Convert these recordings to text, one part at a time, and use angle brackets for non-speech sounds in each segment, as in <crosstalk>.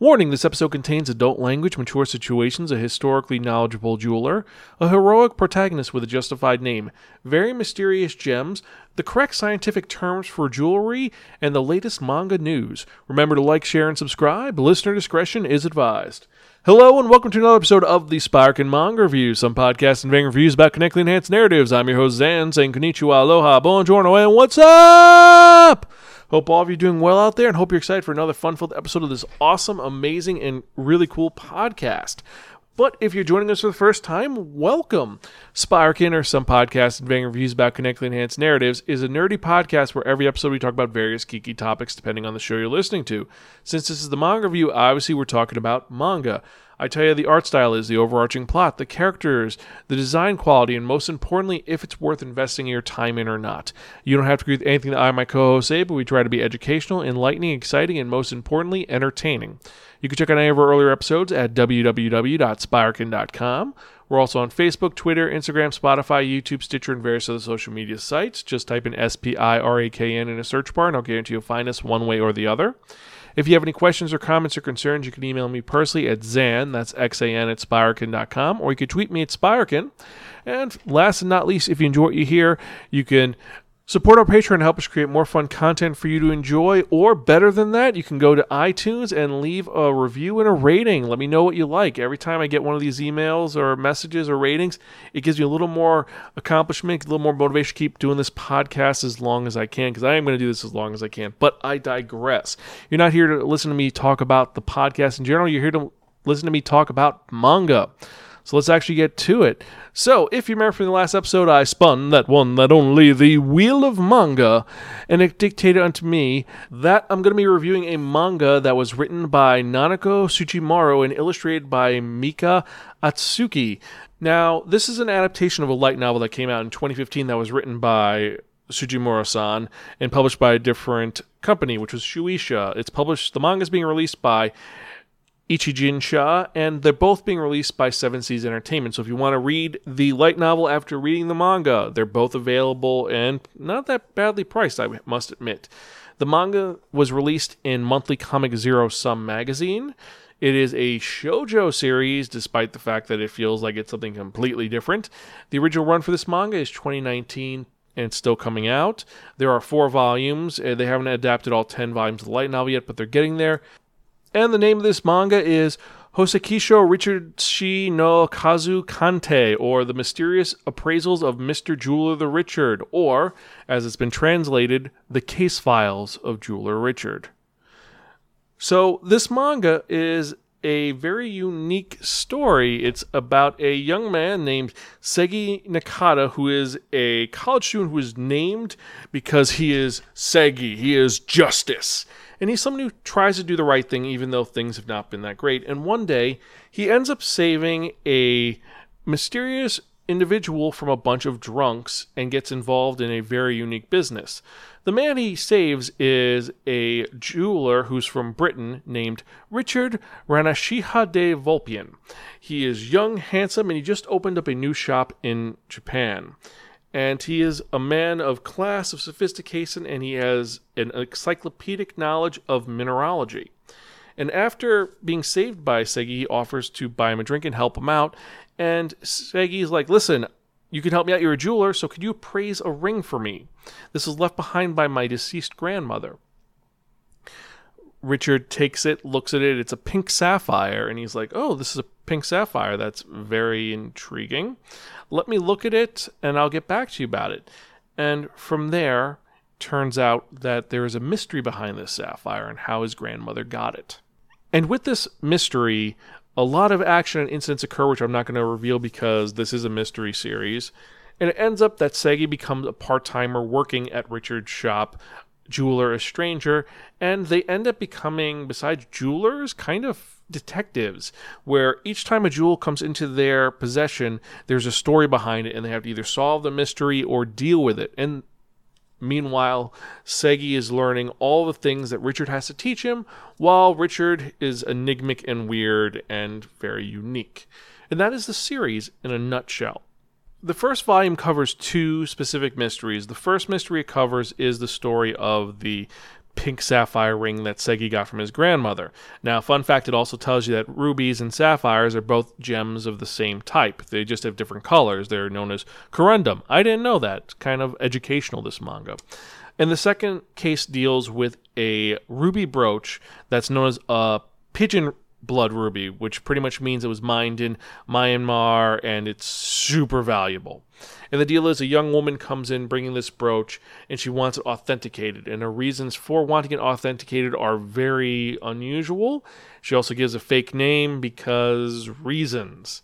Warning this episode contains adult language, mature situations, a historically knowledgeable jeweler, a heroic protagonist with a justified name, very mysterious gems, the correct scientific terms for jewelry, and the latest manga news. Remember to like, share, and subscribe. Listener discretion is advised. Hello and welcome to another episode of the Spiraken Manga Review, some podcasts and varying reviews about connectly enhanced narratives. I'm your host Xan, saying konnichiwa, aloha, buongiorno, and what's up? Hope all of you are doing well out there and hope you're excited for another fun filled episode of this awesome, amazing, and really cool podcast. But if you're joining us for the first time, welcome. Spiraken, or some podcasts and reviews about connectly enhanced narratives, is a nerdy podcast where every episode we talk about various geeky topics depending on the show you're listening to. Since this is the manga review, obviously we're talking about manga. I tell you, the art style is the overarching plot, the characters, the design quality, and most importantly, if it's worth investing your time in or not. You don't have to agree with anything that I and my co host say, but we try to be educational, enlightening, exciting, and most importantly, entertaining. You can check out any of our earlier episodes at www.spiraken.com. We're also on Facebook, Twitter, Instagram, Spotify, YouTube, Stitcher, and various other social media sites. Just type in S P I R A K N in a search bar, and I'll guarantee you'll find us one way or the other. If you have any questions or comments or concerns, you can email me personally at Xan, that's X-A-N at Spiraken.com, or you can tweet me at Spiraken. And last and not least, if you enjoy what you hear, you can Support our Patreon help us create more fun content for you to enjoy. Or better than that, you can go to iTunes and leave a review and a rating. Let me know what you like. Every time I get one of these emails or messages or ratings, it gives me a little more accomplishment, a little more motivation to keep doing this podcast as long as I can, because I am going to do this as long as I can. But I digress. You're not here to listen to me talk about the podcast in general, you're here to listen to me talk about manga. So let's actually get to it. So, if you remember from the last episode, I spun that one, that only, the Wheel of Manga, and it dictated unto me that I'm going to be reviewing a manga that was written by Nanako Tsujimura and illustrated by Mika Atsuki. Now, this is an adaptation of a light novel that came out in 2015 that was written by Tsujimura-san and published by a different company, which was Shueisha. It's published. The manga is being released by Ichijinsha, and they're both being released by Seven Seas Entertainment. So if you want to read the light novel after reading the manga, they're both available and not that badly priced, I must admit. The manga was released in Monthly Comic Zero Sum magazine. It is a shojo series, despite the fact that it feels like it's something completely different. The original run for this manga is 2019 and it's still coming out. There are four volumes. Uh, they haven't adapted all 10 volumes of the light novel yet, but they're getting there. And the name of this manga is Hosekisho Richardshi no Nazo Kantei, or The Mysterious Appraisals of Mr. Jeweler the Richard, or, as it's been translated, The Case Files of Jeweler Richard. So, this manga is a very unique story. It's about a young man named Seigi Nakata, who is a college student who is named because he is Seigi, he is justice and he's someone who tries to do the right thing even though things have not been that great. And one day, he ends up saving a mysterious individual from a bunch of drunks and gets involved in a very unique business. The man he saves is a jeweler who's from Britain named Richard Ranasinghe de Vulpian. He is young, handsome, and he just opened up a new shop in Japan and he is a man of class, of sophistication, and he has an encyclopedic knowledge of mineralogy. And after being saved by Seigi, he offers to buy him a drink and help him out. And Seigi is like, Listen, you can help me out. You're a jeweler, so could you appraise a ring for me? This was left behind by my deceased grandmother. Richard takes it, looks at it. It's a pink sapphire. And he's like, Oh, this is a pink sapphire. That's very intriguing. Let me look at it and I'll get back to you about it. And from there, turns out that there is a mystery behind this sapphire and how his grandmother got it. And with this mystery, a lot of action and incidents occur, which I'm not going to reveal because this is a mystery series. And it ends up that Seigi becomes a part timer working at Richard's shop, jeweler, a stranger, and they end up becoming, besides jewelers, kind of detectives where each time a jewel comes into their possession, there's a story behind it and they have to either solve the mystery or deal with it. And meanwhile, Seigi is learning all the things that Richard has to teach him, while Richard is enigmatic and weird and very unique. And that is the series in a nutshell. The first volume covers two specific mysteries. The first mystery it covers is the story of the pink sapphire ring that Seigi got from his grandmother. Now, fun fact, it also tells you that rubies and sapphires are both gems of the same type. They just have different colors. They're known as corundum. I didn't know that. It's kind of educational, this manga. And the second case deals with a ruby brooch that's known as a pigeon blood ruby, which pretty much means it was mined in Myanmar and it's super valuable. And the deal is a young woman comes in bringing this brooch and she wants it authenticated. And her reasons for wanting it authenticated are very unusual. She also gives a fake name because reasons.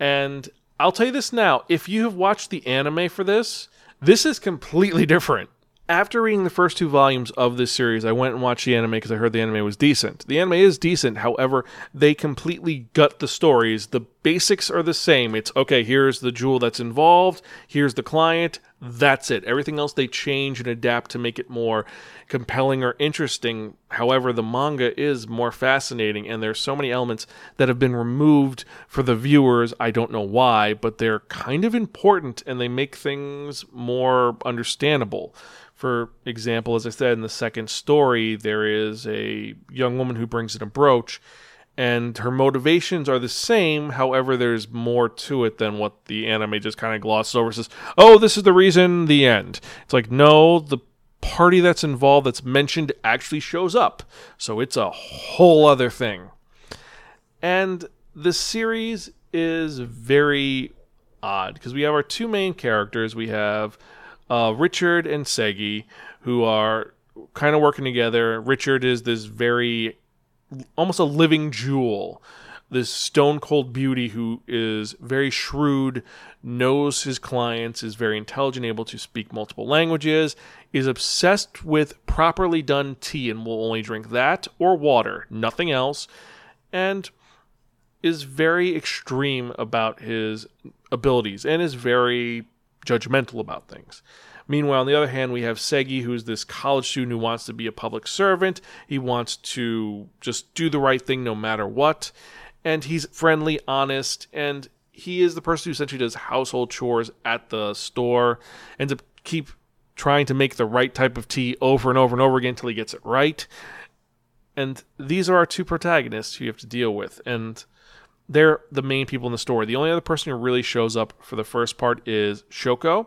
And I'll tell you this now if you have watched the anime for this, this is completely different after reading the first two volumes of this series, I went and watched the anime because I heard the anime was decent. The anime is decent, however, they completely gut the stories. The basics are the same. It's okay, here's the jewel that's involved, here's the client, that's it. Everything else they change and adapt to make it more compelling or interesting. However, the manga is more fascinating, and there's so many elements that have been removed for the viewers. I don't know why, but they're kind of important and they make things more understandable. For example, as I said in the second story, there is a young woman who brings in a brooch, and her motivations are the same. However, there's more to it than what the anime just kind of glosses over. Says, "Oh, this is the reason." The end. It's like, no, the party that's involved that's mentioned actually shows up, so it's a whole other thing. And the series is very odd because we have our two main characters. We have uh, Richard and Seigi, who are kind of working together. Richard is this very, almost a living jewel, this stone cold beauty who is very shrewd, knows his clients, is very intelligent, able to speak multiple languages, is obsessed with properly done tea and will only drink that or water, nothing else, and is very extreme about his abilities and is very judgmental about things. Meanwhile, on the other hand, we have Seigi, who's this college student who wants to be a public servant. He wants to just do the right thing no matter what. And he's friendly, honest, and he is the person who essentially does household chores at the store, ends up keep trying to make the right type of tea over and over and over again until he gets it right. And these are our two protagonists who you have to deal with. And they're the main people in the story. The only other person who really shows up for the first part is Shoko.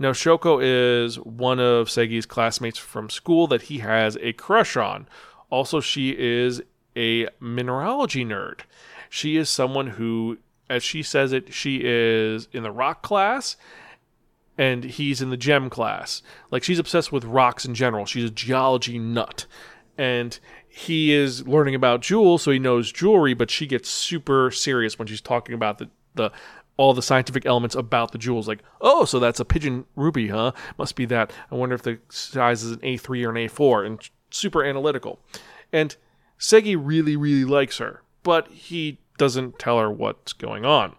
Now, Shoko is one of Seigi's classmates from school that he has a crush on. Also, she is a mineralogy nerd. She is someone who, as she says it, she is in the rock class and he's in the gem class. Like, she's obsessed with rocks in general. She's a geology nut. And he is learning about jewels, so he knows jewelry, but she gets super serious when she's talking about the, the all the scientific elements about the jewels. Like, oh, so that's a pigeon ruby, huh? Must be that. I wonder if the size is an A3 or an A4, and super analytical. And Seigi really, really likes her, but he doesn't tell her what's going on.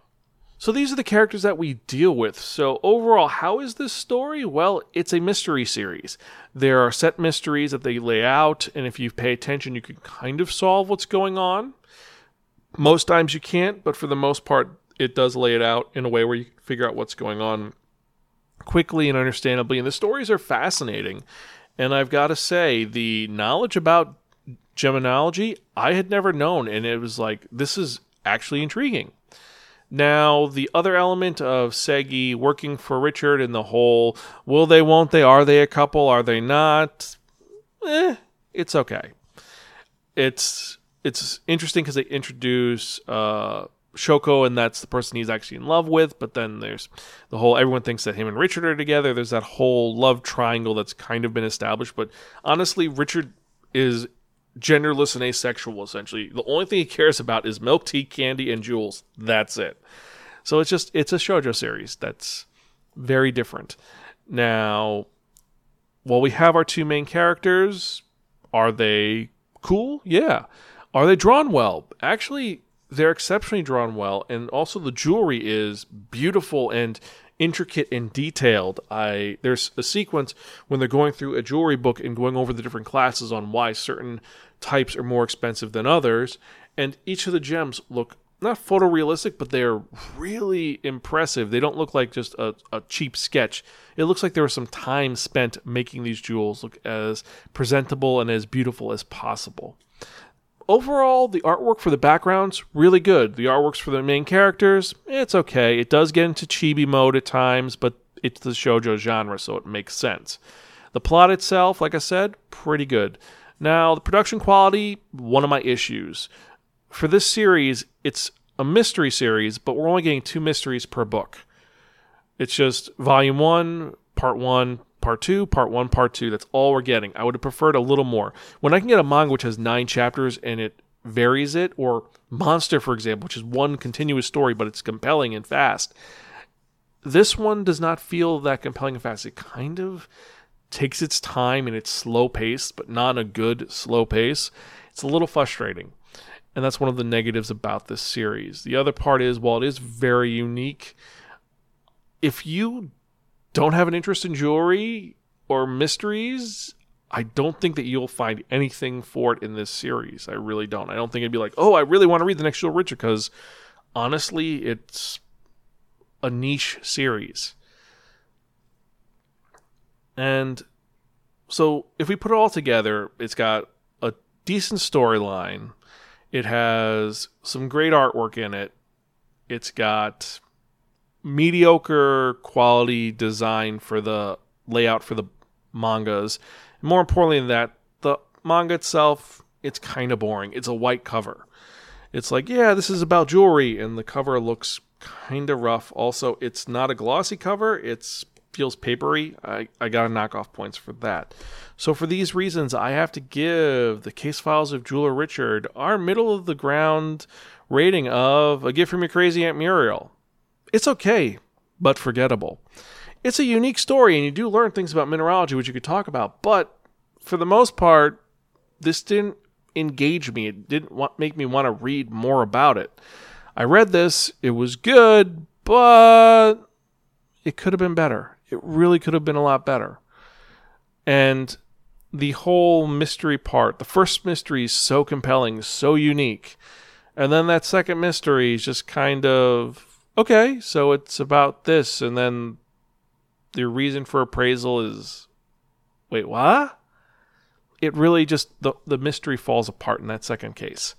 So these are the characters that we deal with. So overall, how is this story? Well, it's a mystery series. There are set mysteries that they lay out, and if you pay attention, you can kind of solve what's going on. Most times you can't, but for the most part, it does lay it out in a way where you figure out what's going on quickly and understandably. And the stories are fascinating. And I've got to say, the knowledge about geminology I had never known, and it was like, this is actually intriguing. Now, the other element of Seigi working for Richard and the whole will they, won't they, are they a couple, are they not? Eh, it's okay. It's it's interesting because they introduce uh, Shoko and that's the person he's actually in love with, but then there's the whole everyone thinks that him and Richard are together. There's that whole love triangle that's kind of been established, but honestly, Richard is genderless and asexual essentially. The only thing he cares about is milk tea, candy, and jewels. That's it. So it's just it's a shoujo series that's very different. Now, while we have our two main characters, are they cool? Yeah. Are they drawn well? Actually, they're exceptionally drawn well, and also the jewelry is beautiful and intricate and detailed. I there's a sequence when they're going through a jewelry book and going over the different classes on why certain types are more expensive than others, and each of the gems look not photorealistic, but they're really impressive. They don't look like just a, a cheap sketch. It looks like there was some time spent making these jewels look as presentable and as beautiful as possible. Overall, the artwork for the backgrounds really good. The artworks for the main characters, it's okay. It does get into chibi mode at times, but it's the shojo genre, so it makes sense. The plot itself, like I said, pretty good. Now, the production quality, one of my issues for this series, it's a mystery series, but we're only getting two mysteries per book. It's just volume one, part one, part two, part one, part two. That's all we're getting. I would have preferred a little more. When I can get a manga which has nine chapters and it varies it, or Monster, for example, which is one continuous story, but it's compelling and fast. This one does not feel that compelling and fast. It kind of takes its time and it's slow pace, but not a good slow pace. It's a little frustrating and that's one of the negatives about this series. The other part is while it is very unique, if you don't have an interest in jewelry or mysteries, I don't think that you'll find anything for it in this series. I really don't. I don't think it'd be like, oh, I really want to read the next Jewel Richard because honestly, it's a niche series. And so if we put it all together, it's got a decent storyline it has some great artwork in it. It's got mediocre quality design for the layout for the mangas. More importantly than that, the manga itself, it's kind of boring. It's a white cover. It's like, yeah, this is about jewelry, and the cover looks kind of rough. Also, it's not a glossy cover. It's feels papery. I, I got to knock off points for that. So, for these reasons, I have to give the Case Files of Jeweler Richard our middle of the ground rating of A Gift from Your Crazy Aunt Muriel. It's okay, but forgettable. It's a unique story, and you do learn things about mineralogy, which you could talk about, but for the most part, this didn't engage me. It didn't want, make me want to read more about it. I read this, it was good, but it could have been better. It really could have been a lot better. And the whole mystery part, the first mystery is so compelling, so unique. And then that second mystery is just kind of okay, so it's about this. And then the reason for appraisal is wait, what? It really just, the, the mystery falls apart in that second case.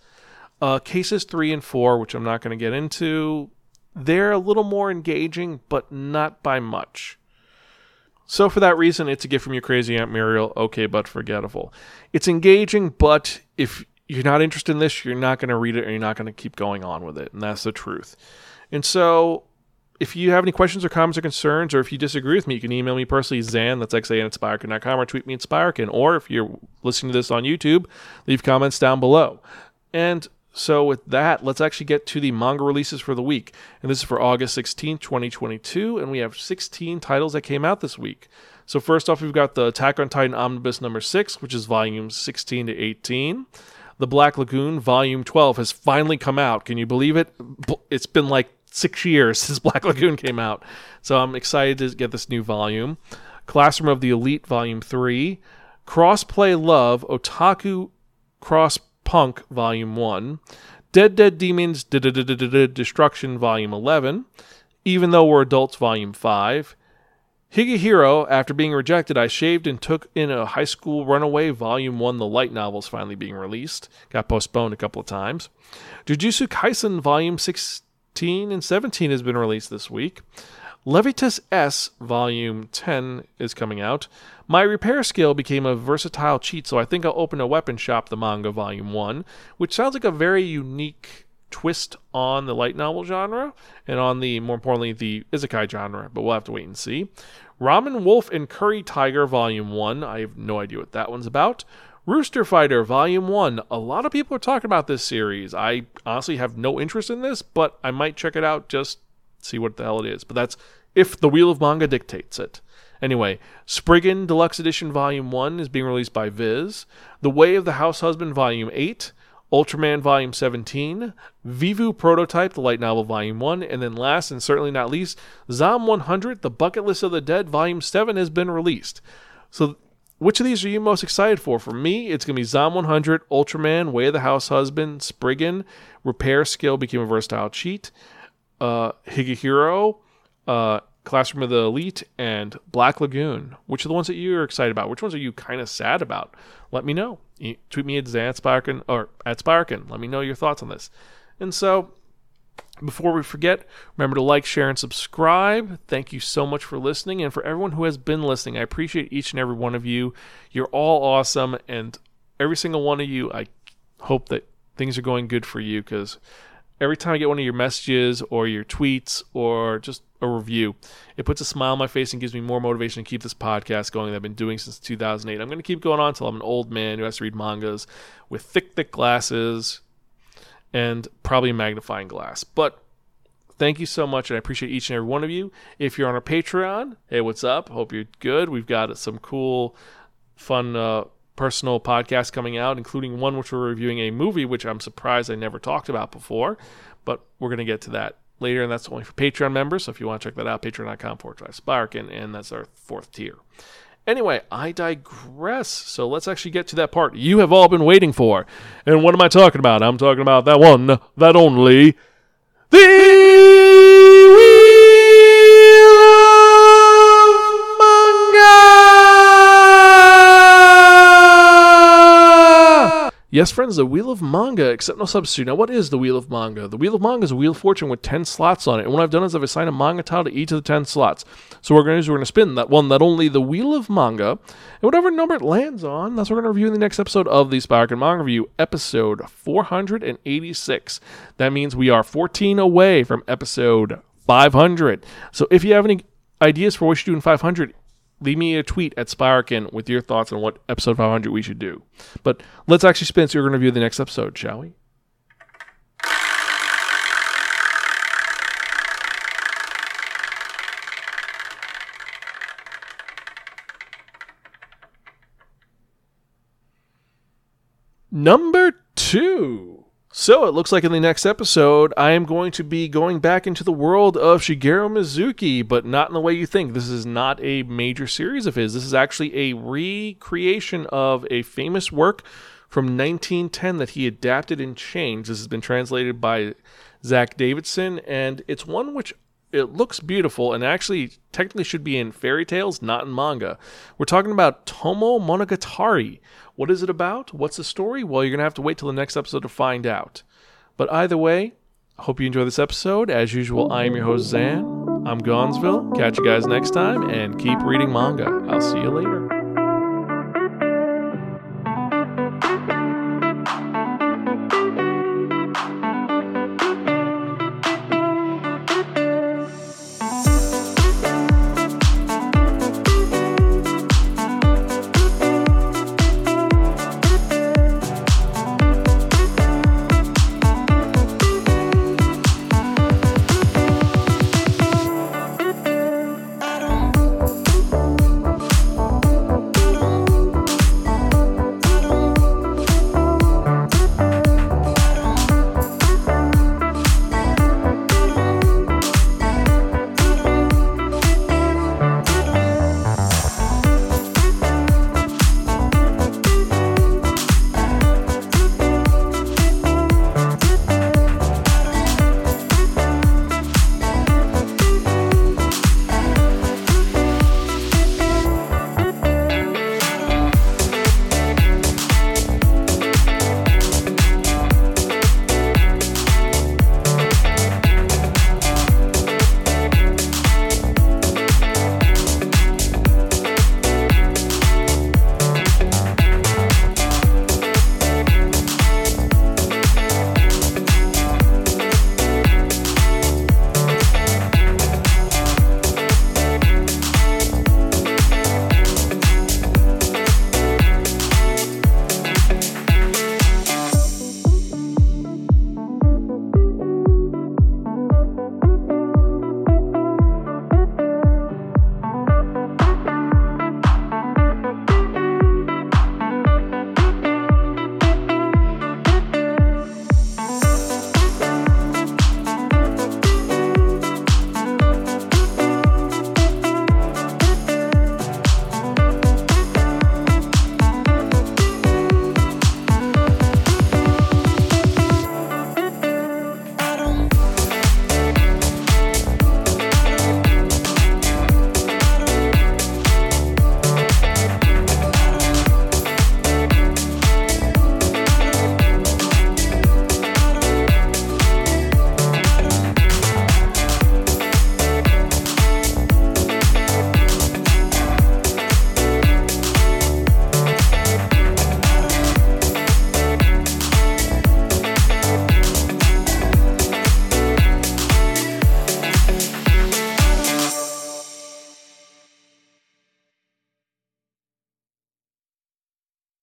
Uh, cases three and four, which I'm not going to get into, they're a little more engaging, but not by much. So for that reason, it's a gift from your crazy Aunt Muriel. Okay, but forgettable. It's engaging, but if you're not interested in this, you're not going to read it, and you're not going to keep going on with it, and that's the truth. And so, if you have any questions or comments or concerns, or if you disagree with me, you can email me personally, Xan, that's X-A-N at Spiraken.com, or tweet me at Spiraken. Or if you're listening to this on YouTube, leave comments down below. And so, with that, let's actually get to the manga releases for the week. And this is for August 16, 2022. And we have 16 titles that came out this week. So, first off, we've got the Attack on Titan Omnibus number 6, which is volumes 16 to 18. The Black Lagoon, volume 12, has finally come out. Can you believe it? It's been like six years <laughs> since Black Lagoon came out. So, I'm excited to get this new volume. Classroom of the Elite, volume 3. Crossplay Love, Otaku Cross Punk Volume 1, Dead Dead Demons Destruction Volume 11, Even Though We're Adults Volume 5, Higehiro, after being rejected, I shaved and took in a high school runaway. Volume 1, the light novels finally being released. Got postponed a couple of times. Jujutsu Kaisen Volume 16 and 17 has been released this week. Levitus S Volume 10 is coming out. My repair skill became a versatile cheat, so I think I'll open a weapon shop, the manga Volume 1, which sounds like a very unique twist on the light novel genre and on the, more importantly, the isekai genre, but we'll have to wait and see. Ramen Wolf and Curry Tiger Volume 1, I have no idea what that one's about. Rooster Fighter Volume 1. A lot of people are talking about this series. I honestly have no interest in this, but I might check it out just see what the hell it is. But that's if the Wheel of Manga dictates it. Anyway, Spriggan Deluxe Edition Volume 1 is being released by Viz. The Way of the House Husband Volume 8. Ultraman Volume 17, Vivy Prototype, the light novel Volume 1, and then last and certainly not least, Zom 100, The Bucket List of the Dead Volume 7 has been released. So which of these are you most excited for? For me, it's going to be Zom 100, Ultraman, Way of the House Husband, Spriggan, Repair Skill Became a Versatile Cheat, uh, uh, Classroom of the Elite, and Black Lagoon. Which are the ones that you're excited about? Which ones are you kind of sad about? Let me know. Tweet me at Zansparkin or at Spiraken. Let me know your thoughts on this. And so, before we forget, remember to like, share, and subscribe. Thank you so much for listening. And for everyone who has been listening, I appreciate each and every one of you. You're all awesome. And every single one of you, I hope that things are going good for you because every time I get one of your messages or your tweets or just a review, it puts a smile on my face and gives me more motivation to keep this podcast going that I've been doing since 2008. I'm going to keep going on until I'm an old man who has to read mangas with thick, thick glasses and probably a magnifying glass. But thank you so much, and I appreciate each and every one of you. If you're on our Patreon, hey, what's up? Hope you're good. We've got some cool, fun, uh, personal podcasts coming out, including one which we're reviewing a movie, which I'm surprised I never talked about before, but we're going to get to that later, and that's only for Patreon members. So if you want to check that out, patreon.com forward slash Spiraken, and that's our fourth tier. Anyway, I digress. So let's actually get to that part you have all been waiting for. And what am I talking about? I'm talking about that one, that only, the Yes, friends, the Wheel of Manga, except no substitute. Now, what is the Wheel of Manga? The Wheel of Manga is a Wheel of Fortune with 10 slots on it. And what I've done is I've assigned a manga title to each of the 10 slots. So we're going to we're going to spin that one, that only the Wheel of Manga, and whatever number it lands on, that's what we're going to review in the next episode of the Spiraken Manga Review, episode 486. That means we are 14 away from episode 500. So if you have any ideas for what should do in 500, leave me a tweet at Spiraken with your thoughts on what episode 500 we should do. But let's actually spin so we're going to review the next episode, shall we? Number two. So it looks like in the next episode, I am going to be going back into the world of Shigeru Mizuki, but not in the way you think. This is not a major series of his. This is actually a recreation of a famous work from 1910 that he adapted and changed. This has been translated by Zack Davisson, and it's one which it looks beautiful and actually technically should be in fairy tales, not in manga. We're talking about Tono Monogatari. What is it about? What's the story? Well, you're going to have to wait till the next episode to find out. But either way, I hope you enjoy this episode. As usual, I am your host, Xan. I'm Gonzville. Catch you guys next time and keep reading manga. I'll see you later.